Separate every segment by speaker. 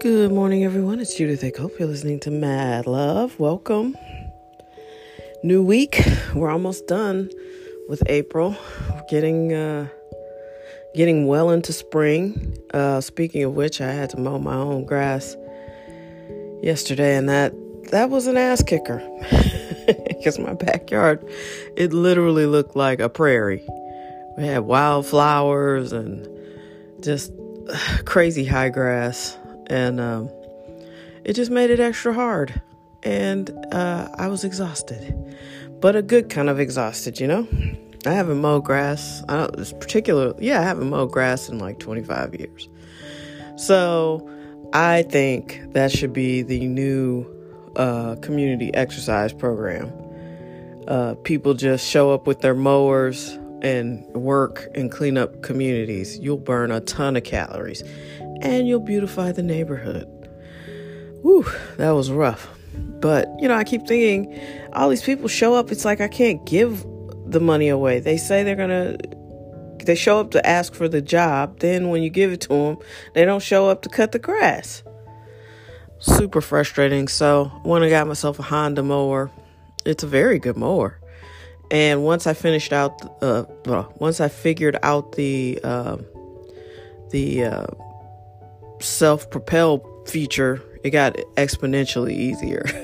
Speaker 1: Good morning, everyone. It's Judith I hope you're listening to Mad Love. Welcome. New week. We're almost done with April. We're getting uh, getting well into spring. Uh, speaking of which, I had to mow my own grass yesterday, and that that was an ass kicker because my backyard it literally looked like a prairie. We had wildflowers and just crazy high grass, and um, it just made it extra hard. And uh, I was exhausted, but a good kind of exhausted, you know. I haven't mowed grass. I don't, this particular, yeah, I haven't mowed grass in like 25 years. So I think that should be the new uh, community exercise program. Uh, people just show up with their mowers and work and clean up communities. You'll burn a ton of calories and you'll beautify the neighborhood. Whew, that was rough. But, you know, I keep thinking all these people show up. It's like I can't give the money away. They say they're going to they show up to ask for the job. Then when you give it to them, they don't show up to cut the grass. Super frustrating. So, when I got myself a Honda mower, it's a very good mower. And once I finished out, uh, well, once I figured out the uh, the uh, self propel feature, it got exponentially easier.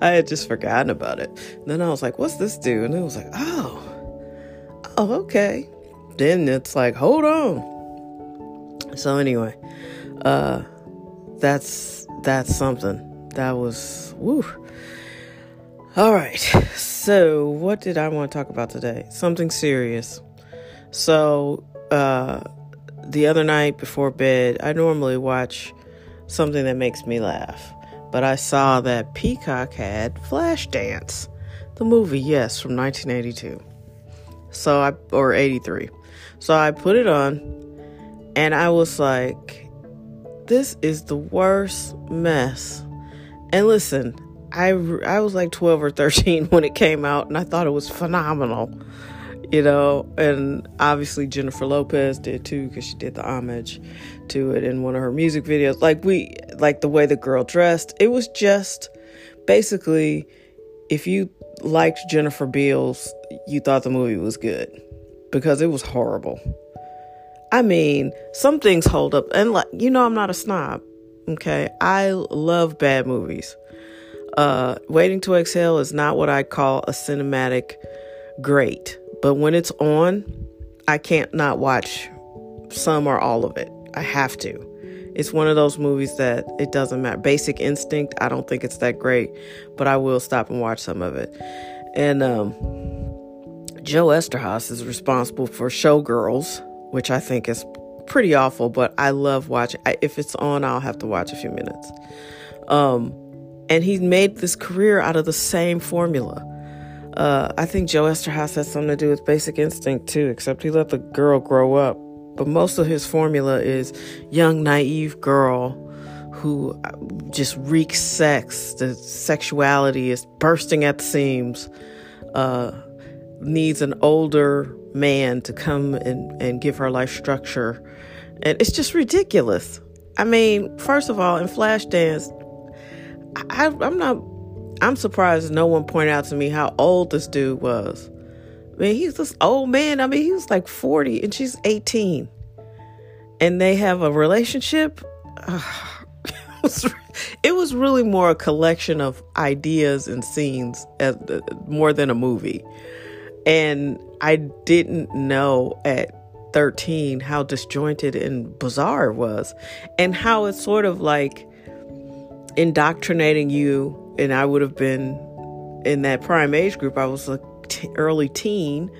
Speaker 1: I had just forgotten about it. then I was like, "What's this do?" And it was like, "Oh." oh, okay. Then it's like, hold on. So anyway, uh, that's that's something. That was woo. All right. So what did I want to talk about today? Something serious. So uh, the other night before bed, I normally watch something that makes me laugh, but I saw that Peacock had Flashdance, the movie, yes, from 1982. So I or 83. So I put it on and I was like this is the worst mess. And listen, I I was like 12 or 13 when it came out and I thought it was phenomenal. You know, and obviously Jennifer Lopez did too cuz she did the homage to it in one of her music videos. Like we like the way the girl dressed. It was just basically if you liked Jennifer Beals, you thought the movie was good because it was horrible. I mean, some things hold up, and like you know, I'm not a snob. Okay, I love bad movies. Uh, Waiting to Exhale is not what I call a cinematic great, but when it's on, I can't not watch some or all of it. I have to. It's one of those movies that it doesn't matter. Basic Instinct, I don't think it's that great, but I will stop and watch some of it. And um, Joe Eszterhas is responsible for Showgirls, which I think is pretty awful, but I love watching. If it's on, I'll have to watch a few minutes. Um, and he made this career out of the same formula. Uh, I think Joe Eszterhas has something to do with Basic Instinct too, except he let the girl grow up but most of his formula is young, naive girl who uh, just reeks sex. The sexuality is bursting at the seams. Uh, needs an older man to come and, and give her life structure. And it's just ridiculous. I mean, first of all, in Flashdance, I, I'm not, I'm surprised no one pointed out to me how old this dude was. I mean, he's this old man. I mean, he was like 40 and she's 18. And they have a relationship. it, was, really more a collection of ideas and scenes as, uh, more than a movie. And I didn't know at 13 how disjointed and bizarre it was and how it's sort of like indoctrinating you and I would have been in that prime age group I was like t- early teen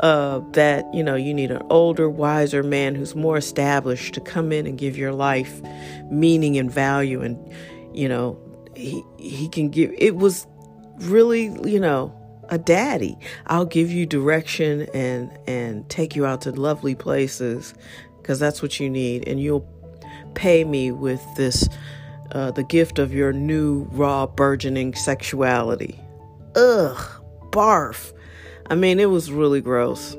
Speaker 1: uh, that you know you need an older wiser man who's more established to come in and give your life meaning and value and you know he he can give it was really you know a daddy. I'll give you direction and and take you out to lovely places because that's what you need and you'll pay me with this uh, the gift of your new raw burgeoning sexuality ugh barf. I mean, it was really gross.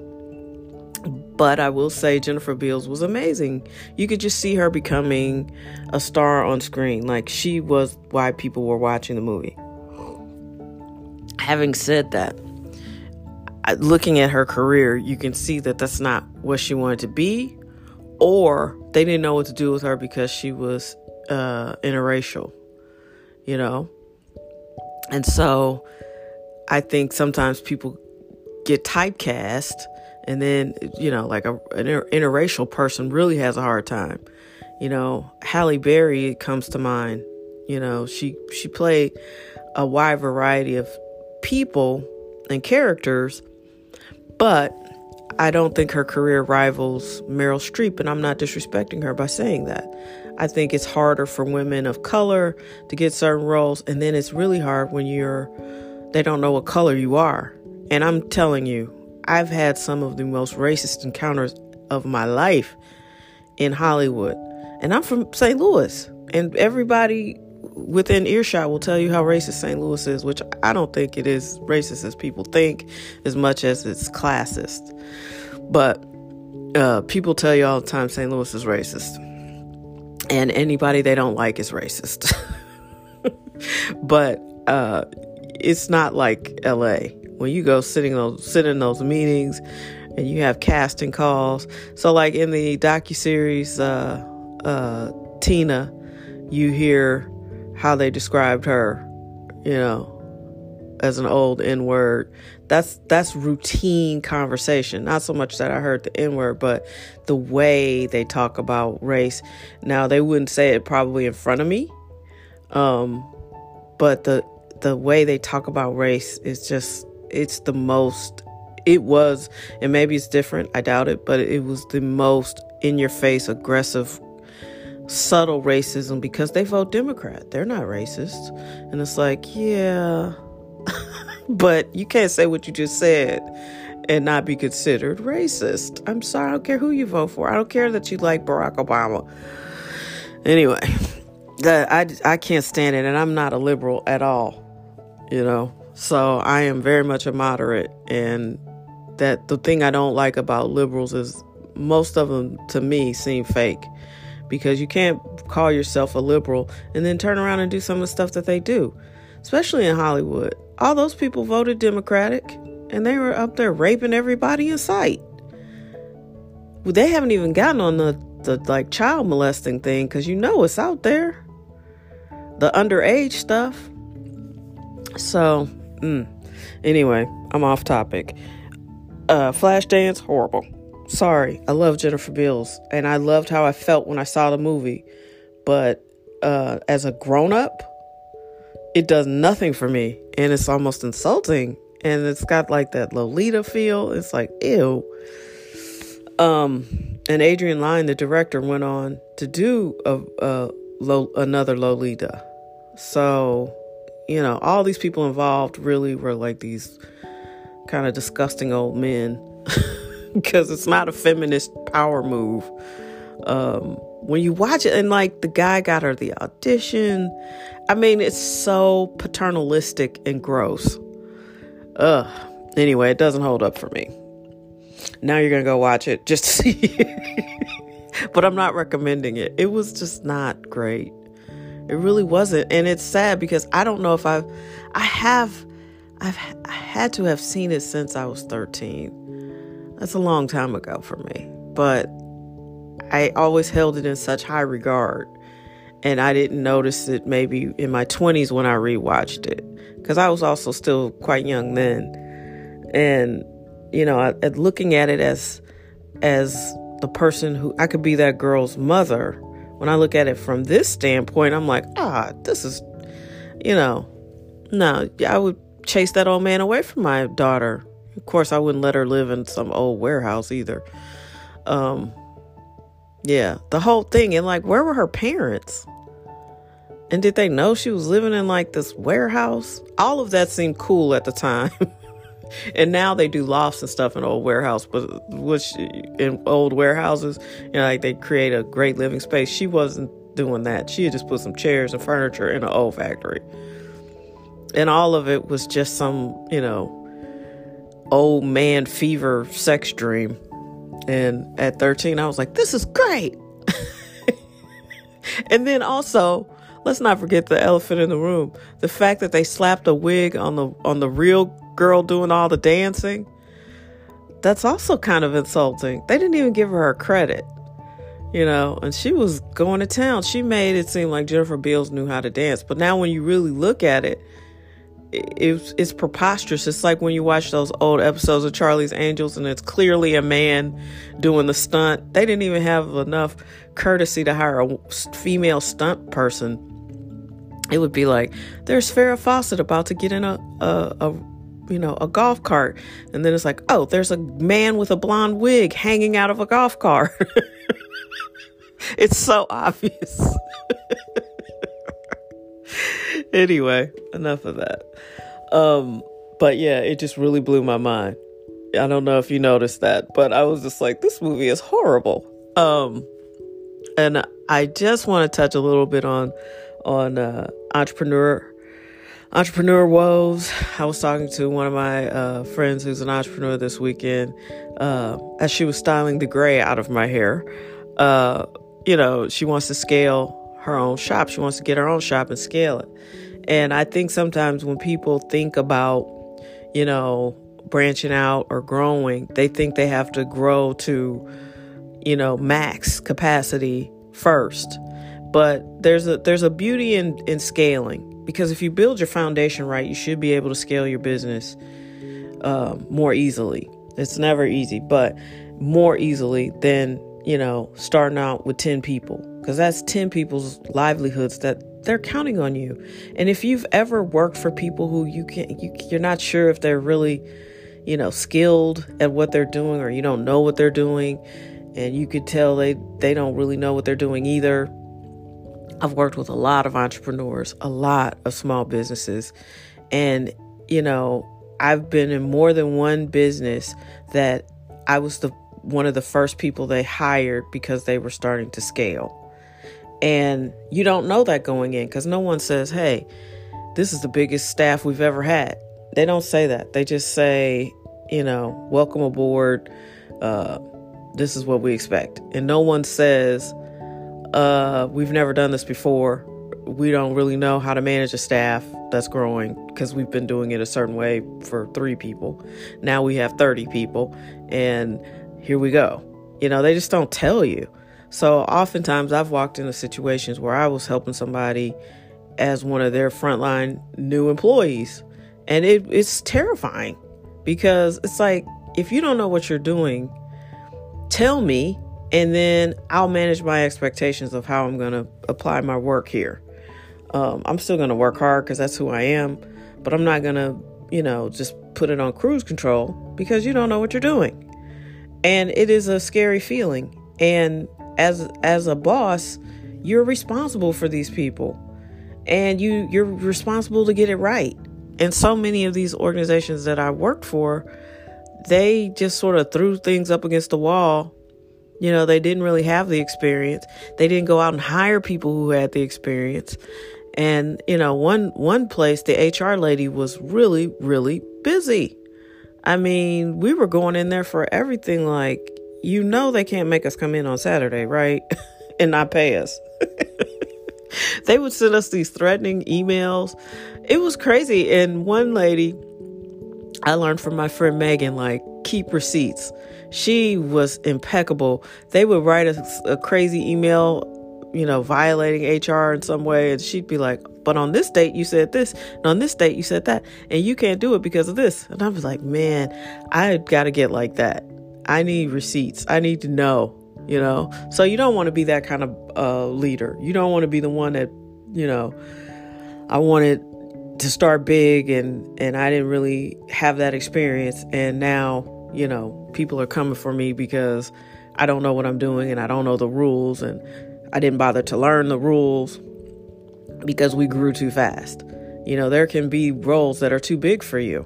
Speaker 1: But I will say Jennifer Beals was amazing. You could just see her becoming a star on screen. Like she was why people were watching the movie. Having said that, looking at her career, you can see that that's not what she wanted to be, or they didn't know what to do with her because she was uh, interracial, you know? And so I think sometimes people get typecast, and then, you know, like a, an interracial person really has a hard time. You know, Halle Berry comes to mind. You know, she she played a wide variety of people and characters, but I don't think her career rivals Meryl Streep, and I'm not disrespecting her by saying that. I think it's harder for women of color to get certain roles, and then it's really hard when you're they don't know what color you are. And I'm telling you, I've had some of the most racist encounters of my life in Hollywood. And I'm from St. Louis, and everybody within earshot will tell you how racist St. Louis is, which I don't think it is racist as people think, as much as it's classist. But uh, people tell you all the time St. Louis is racist, and anybody they don't like is racist. but uh, it's not like L.A. When you go sitting those sit in those meetings, and you have casting calls. So, like in the docu series, uh, uh, Tina, you hear how they described her, you know, as an old N word. That's that's routine conversation. Not so much that I heard the N word, but the way they talk about race. Now they wouldn't say it probably in front of me, um, but the the way they talk about race is just it's the most. It was, and maybe it's different. I doubt it, but it was the most in your face aggressive subtle racism because they vote Democrat. They're not racist. And it's like, yeah, but you can't say what you just said and not be considered racist. I'm sorry, I don't care who you vote for. I don't care that you like Barack Obama. Anyway, that I I can't stand it and I'm not a liberal at all, you know. So I am very much a moderate and that the thing I don't like about liberals is most of them to me seem fake because you can't call yourself a liberal and then turn around and do some of the stuff that they do, especially in Hollywood. All those people voted Democratic and they were up there raping everybody in sight. Well, they haven't even gotten on the, the like child molesting thing because you know it's out there. The underage stuff. So, mm. anyway, I'm off topic. Uh, Flashdance, horrible. Sorry, I love Jennifer Beals, and I loved how I felt when I saw the movie. But uh, as a grown up, it does nothing for me, and it's almost insulting. And it's got like that Lolita feel. It's like ew. Um, and Adrian Lyne, the director, went on to do a, a another Lolita. So, you know, all these people involved really were like these kind of disgusting old men. because it's not a feminist power move. Um, when you watch it, and like the guy got her the audition, I mean, it's so paternalistic and gross. Ugh. Anyway, it doesn't hold up for me. Now you're gonna go watch it just to see. but I'm not recommending it. It was just not great. It really wasn't, and it's sad because I don't know if I've, I have, I've I had to have seen it since I was 13 that's a long time ago for me. But I always held it in such high regard. And I didn't notice it maybe in my 20s when I rewatched it. Because I was also still quite young then. And, you know, at looking at it as as the person who I could be that girl's mother, when I look at it from this standpoint, I'm like, ah, this is, you know, no, I would chase that old man away from my daughter of course, I wouldn't let her live in some old warehouse either. Um, yeah, the whole thing. And like, where were her parents? And did they know she was living in like this warehouse? All of that seemed cool at the time. and now they do lofts and stuff in old warehouse, but which in old warehouses, you know, like they create a great living space. She wasn't doing that. She had just put some chairs and furniture in an old factory. And all of it was just some, you know, old man fever sex dream. And at 13, I was like, this is great. and then also, let's not forget the elephant in the room. The fact that they slapped a wig on the on the real girl doing all the dancing. That's also kind of insulting. They didn't even give her credit. You know, and she was going to town. She made it seem like Jennifer Beals knew how to dance. But now when you really look at it, it's, it's preposterous. It's like when you watch those old episodes of Charlie's Angels and it's clearly a man doing the stunt. They didn't even have enough courtesy to hire a female stunt person. It would be like, there's Farrah Fawcett about to get in a, a, a you know, a golf cart. And then it's like, oh, there's a man with a blonde wig hanging out of a golf cart. it's so obvious. anyway, enough of that. Um, but yeah, it just really blew my mind. I don't know if you noticed that, but I was just like, this movie is horrible. Um, and I just want to touch a little bit on on uh, entrepreneur entrepreneur woes. I was talking to one of my uh, friends who's an entrepreneur this weekend uh, as she was styling the gray out of my hair. Uh, you know, she wants to scale her own shop. She wants to get her own shop and scale it. And I think sometimes when people think about, you know, branching out or growing, they think they have to grow to, you know, max capacity first. But there's a there's a beauty in in scaling because if you build your foundation right, you should be able to scale your business uh, more easily. It's never easy, but more easily than you know starting out with 10 people because that's 10 people's livelihoods that they're counting on you. And if you've ever worked for people who you can you, you're not sure if they're really, you know, skilled at what they're doing or you don't know what they're doing and you could tell they they don't really know what they're doing either. I've worked with a lot of entrepreneurs, a lot of small businesses, and you know, I've been in more than one business that I was the one of the first people they hired because they were starting to scale. And you don't know that going in because no one says, hey, this is the biggest staff we've ever had. They don't say that. They just say, you know, welcome aboard. Uh, this is what we expect. And no one says, uh, we've never done this before. We don't really know how to manage a staff that's growing because we've been doing it a certain way for three people. Now we have 30 people, and here we go. You know, they just don't tell you. So oftentimes I've walked into situations where I was helping somebody as one of their frontline new employees. And it, it's terrifying because it's like, if you don't know what you're doing, tell me, and then I'll manage my expectations of how I'm going to apply my work here. Um, I'm still going to work hard because that's who I am, but I'm not going to, you know, just put it on cruise control because you don't know what you're doing. And it is a scary feeling. And as as a boss, you're responsible for these people. And you you're responsible to get it right. And so many of these organizations that I worked for, they just sort of threw things up against the wall. You know, they didn't really have the experience. They didn't go out and hire people who had the experience. And, you know, one one place the HR lady was really really busy. I mean, we were going in there for everything like you know they can't make us come in on Saturday, right? and not pay us. they would send us these threatening emails. It was crazy. And one lady, I learned from my friend Megan, like, keep receipts. She was impeccable. They would write a, a crazy email, you know, violating HR in some way, and she'd be like, but on this date you said this, and on this date you said that, and you can't do it because of this. And I was like, man, I got to get like that. I need receipts. I need to know, you know? So you don't want to be that kind of uh, leader. You don't want to be the one that, you know, I wanted to start big and and I didn't really have that experience and now, you know, people are coming for me because I don't know what I'm doing and I don't know the rules and I didn't bother to learn the rules because we grew too fast. You know, there can be roles that are too big for you.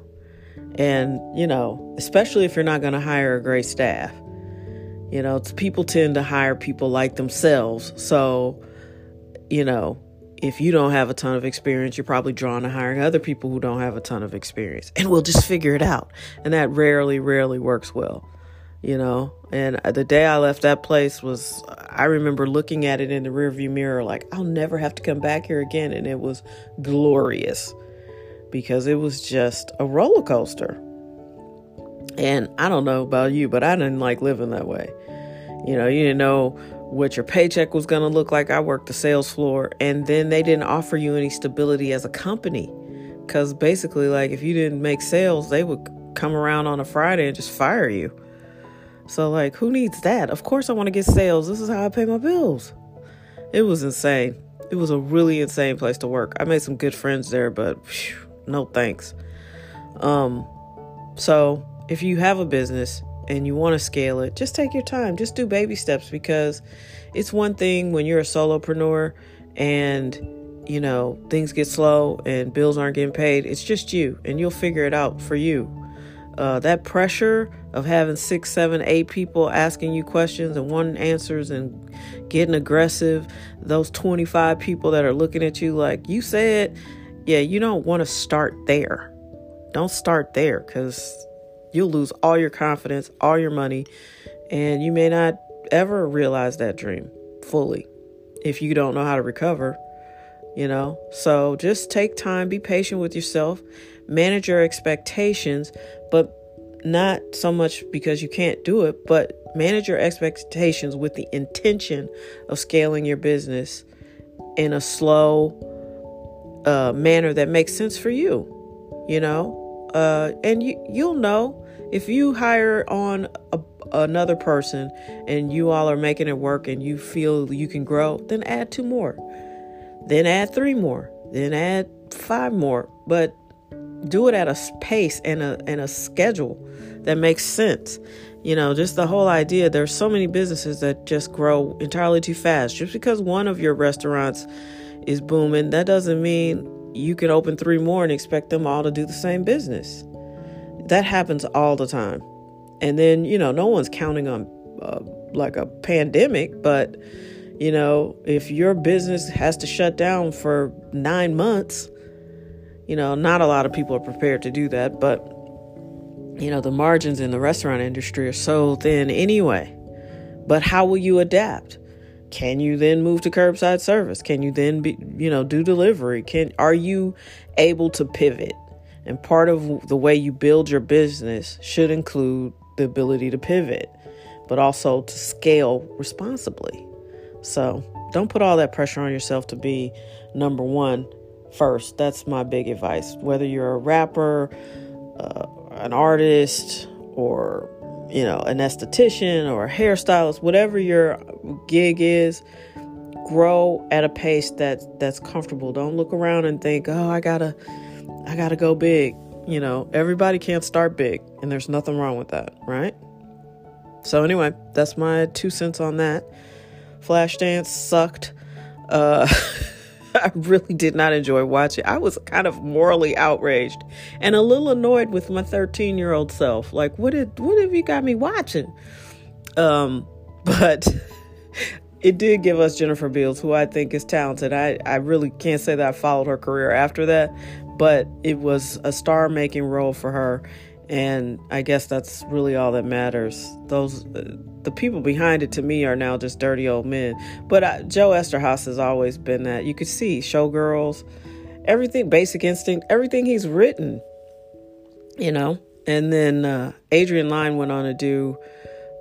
Speaker 1: And, you know, especially if you're not going to hire a great staff, you know, people tend to hire people like themselves. So, you know, if you don't have a ton of experience, you're probably drawn to hiring other people who don't have a ton of experience. And we'll just figure it out. And that rarely, rarely works well. you know. And uh, the day I left that place was, I remember looking at it in the rearview mirror, like, I'll never have to come back here again. And it was glorious because it was just a roller coaster. And I don't know about you, but I didn't like living that way. You know, you didn't know what your paycheck was going to look like. I worked the sales floor, and then they didn't offer you any stability as a company. Because basically, like, if you didn't make sales, they would come around on a Friday and just fire you. So, like, who needs that? Of course, I want to get sales. This is how I pay my bills. It was insane. It was a really insane place to work. I made some good friends there, but whew, no thanks. Um, so if you have a business and you want to scale it, just take your time. Just do baby steps because it's one thing when you're a solopreneur and you know things get slow and bills aren't getting paid. It's just you, and you'll figure it out for you. Uh, that pressure of having six, seven, eight people asking you questions and wanting answers and getting aggressive, those 25 people that are looking at you like, you said, yeah, you don't want to start there. Don't start there because you'll lose all your confidence, all your money, and you may not ever realize that dream fully if you don't know how to recover, you know? So just take time, be patient with yourself, manage your expectations, but not so much because you can't do it, but manage your expectations with the intention of scaling your business in a slow uh, manner that makes sense for you, you know? Uh, and you, you'll know if you hire on a, another person and you all are making it work and you feel you can grow, then add two more. Then add three more. Then add five more. But do it at a pace and a and a schedule that makes sense. You know, just the whole idea. There's so many businesses that just grow entirely too fast. Just because one of your restaurants is booming, that doesn't mean you can open three more and expect them all to do the same business. That happens all the time. And then, you know, no one's counting on uh, like a pandemic, but, you know, if your business has to shut down for nine months, you know, not a lot of people are prepared to do that, but, you know, the margins in the restaurant industry are so thin anyway. But how will you adapt? Can you then move to curbside service? Can you then be, you know, do delivery? Can are you able to pivot? And part of the way you build your business should include the ability to pivot, but also to scale responsibly. So don't put all that pressure on yourself to be number one first. That's my big advice. Whether you're a rapper, uh, an artist, or you know, an esthetician or a hairstylist, whatever your gig is, grow at a pace that that's comfortable. Don't look around and think, "Oh, I got to I got to go big. You know, everybody can't start big, and there's nothing wrong with that, right? So, anyway, that's my two cents on that. Flashdance sucked. Uh, I really did not enjoy watching. I was kind of morally outraged and a little annoyed with my 13 year old self. Like, what did what have you got me watching? Um, but it did give us Jennifer Beals, who I think is talented. I, I really can't say that I followed her career after that, but it was a star making role for her and i guess that's really all that matters. Those uh, the people behind it to me are now just dirty old men. But uh, joe eszterhas has always been that. You could see showgirls everything basic instinct everything he's written you know? And then uh, adrian lyne went on to do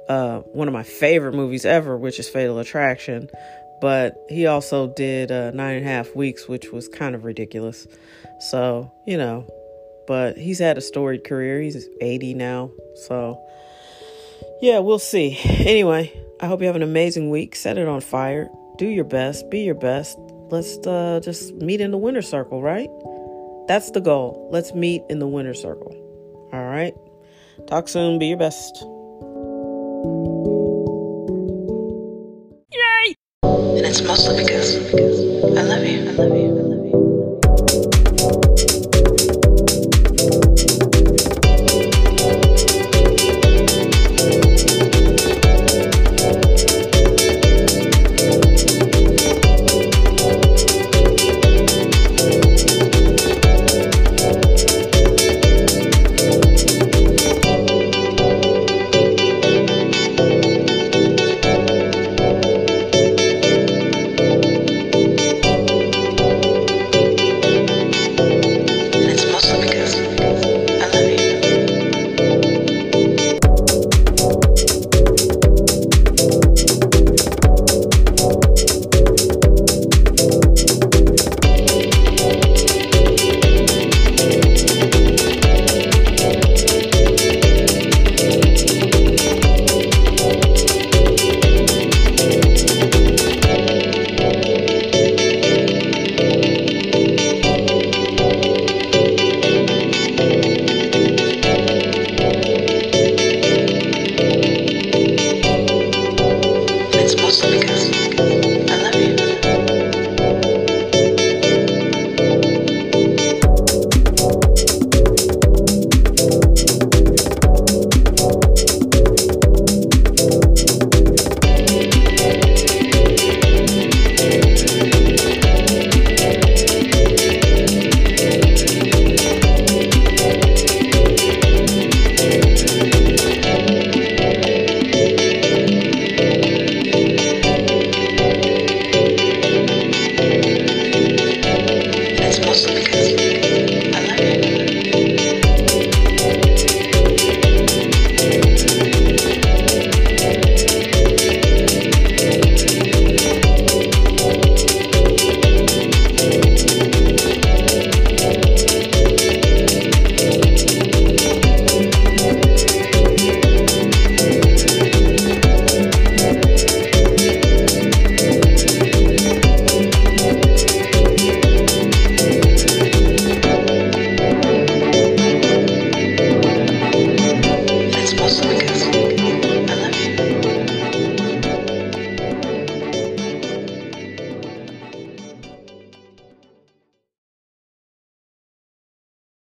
Speaker 1: uh, one of my favorite movies ever which is fatal attraction. But he also did uh, nine and a half weeks, which was kind of ridiculous. So, you know, but he's had a storied career. He's 80 now. So, yeah, we'll see. Anyway, I hope you have an amazing week. Set it on fire. Do your best. Be your best. Let's uh, just meet in the winner circle, right? That's the goal. Let's meet in the winner circle. All right. Talk soon. Be your best. Yay!
Speaker 2: And it's mostly because I love you. I love you.